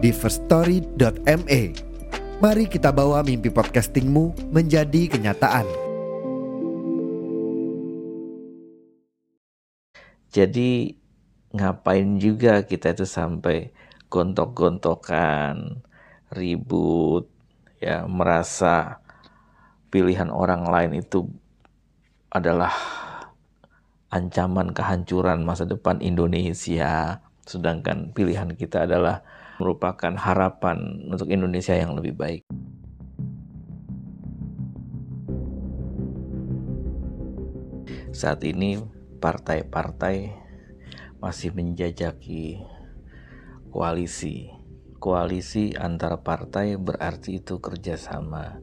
di firststory.me. Mari kita bawa mimpi podcastingmu menjadi kenyataan. Jadi ngapain juga kita itu sampai gontok-gontokan, ribut, ya merasa pilihan orang lain itu adalah ancaman kehancuran masa depan Indonesia, sedangkan pilihan kita adalah merupakan harapan untuk Indonesia yang lebih baik. Saat ini partai-partai masih menjajaki koalisi. Koalisi antar partai berarti itu kerjasama.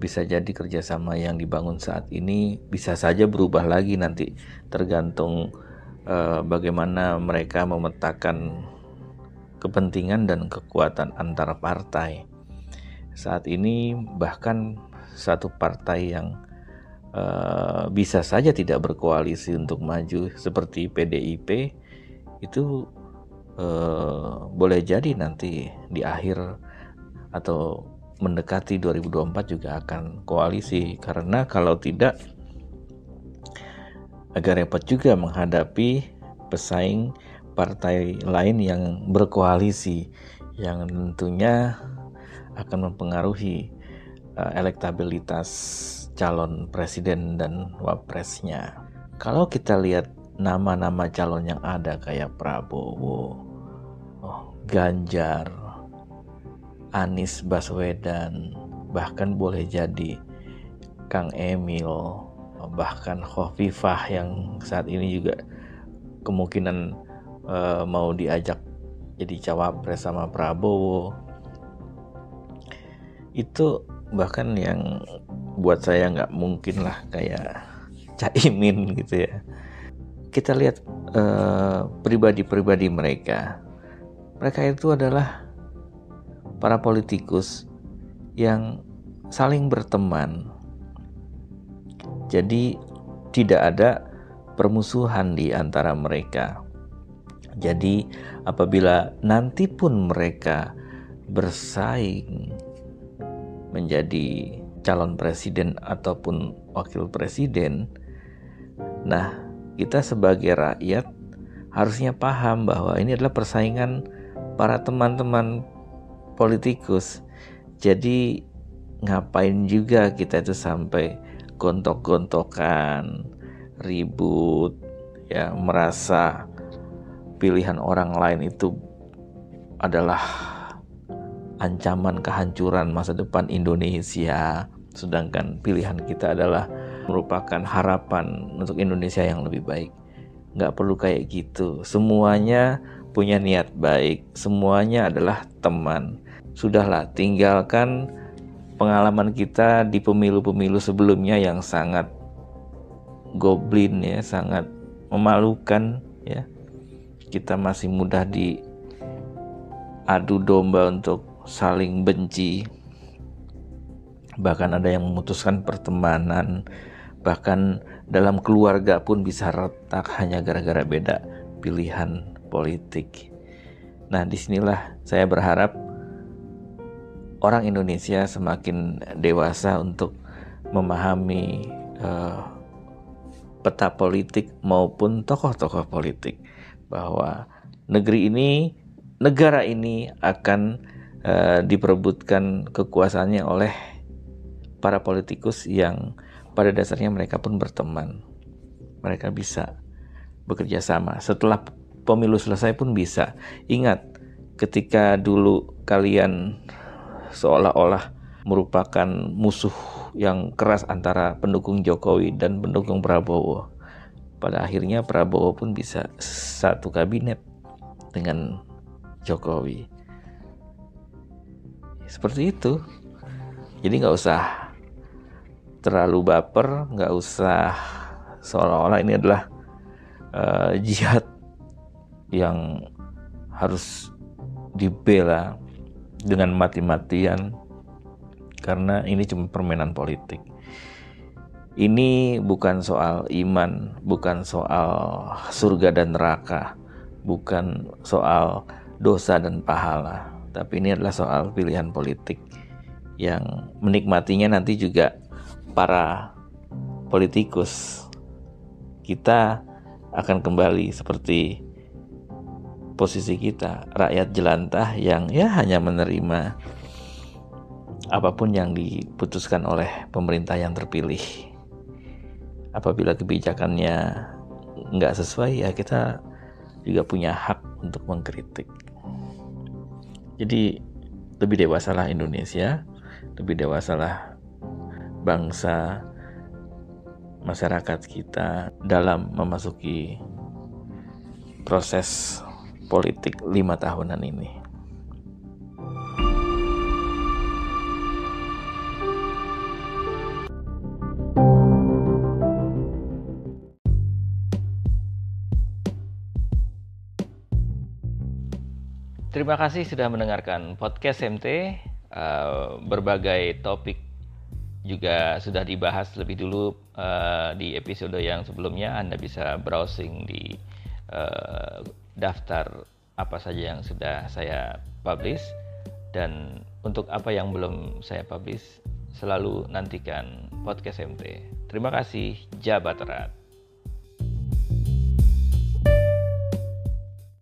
Bisa jadi kerjasama yang dibangun saat ini bisa saja berubah lagi nanti tergantung uh, bagaimana mereka memetakan kepentingan dan kekuatan antar partai. Saat ini bahkan satu partai yang uh, bisa saja tidak berkoalisi untuk maju seperti PDIP itu uh, boleh jadi nanti di akhir atau mendekati 2024 juga akan koalisi karena kalau tidak agak repot juga menghadapi pesaing partai lain yang berkoalisi yang tentunya akan mempengaruhi uh, elektabilitas calon presiden dan wapresnya. Kalau kita lihat nama-nama calon yang ada kayak Prabowo, oh, Ganjar, Anies Baswedan, bahkan boleh jadi Kang Emil, bahkan Khofifah yang saat ini juga kemungkinan uh, mau diajak jadi cawapres sama Prabowo. Itu bahkan yang buat saya nggak mungkin lah kayak Caimin gitu ya. Kita lihat uh, pribadi-pribadi mereka. Mereka itu adalah para politikus yang saling berteman. Jadi tidak ada permusuhan di antara mereka jadi apabila nanti pun mereka bersaing menjadi calon presiden ataupun wakil presiden, nah kita sebagai rakyat harusnya paham bahwa ini adalah persaingan para teman-teman politikus. Jadi ngapain juga kita itu sampai gontok-gontokan, ribut, ya merasa pilihan orang lain itu adalah ancaman kehancuran masa depan Indonesia, sedangkan pilihan kita adalah merupakan harapan untuk Indonesia yang lebih baik. Nggak perlu kayak gitu. Semuanya punya niat baik, semuanya adalah teman. Sudahlah, tinggalkan pengalaman kita di pemilu-pemilu sebelumnya yang sangat goblin ya, sangat memalukan ya kita masih mudah di adu domba untuk saling benci. Bahkan ada yang memutuskan pertemanan. Bahkan dalam keluarga pun bisa retak hanya gara-gara beda pilihan politik. Nah di sinilah saya berharap orang Indonesia semakin dewasa untuk memahami uh, peta politik maupun tokoh-tokoh politik bahwa negeri ini, negara ini akan uh, diperebutkan kekuasaannya oleh para politikus yang pada dasarnya mereka pun berteman. Mereka bisa bekerja sama. Setelah pemilu selesai pun bisa. Ingat, ketika dulu kalian seolah-olah merupakan musuh yang keras antara pendukung Jokowi dan pendukung Prabowo pada akhirnya Prabowo pun bisa satu kabinet dengan Jokowi. seperti itu jadi nggak usah terlalu baper nggak usah seolah-olah ini adalah uh, jihad yang harus dibela dengan mati-matian karena ini cuma permainan politik. Ini bukan soal iman, bukan soal surga dan neraka, bukan soal dosa dan pahala, tapi ini adalah soal pilihan politik yang menikmatinya nanti juga para politikus. Kita akan kembali seperti posisi kita, rakyat jelantah yang ya hanya menerima apa pun yang diputuskan oleh pemerintah yang terpilih. Apabila kebijakannya nggak sesuai ya kita juga punya hak untuk mengkritik. Jadi lebih dewasalah Indonesia, lebih dewasalah bangsa masyarakat kita dalam memasuki proses politik lima tahunan ini. Terima kasih sudah mendengarkan podcast MT. Uh, eh, berbagai topik juga sudah dibahas lebih dulu uh, di episode yang sebelumnya. Anda bisa browsing di uh, daftar apa saja yang sudah saya publish dan untuk apa yang belum saya publish selalu nantikan podcast MT. Terima kasih, Jabat Erat.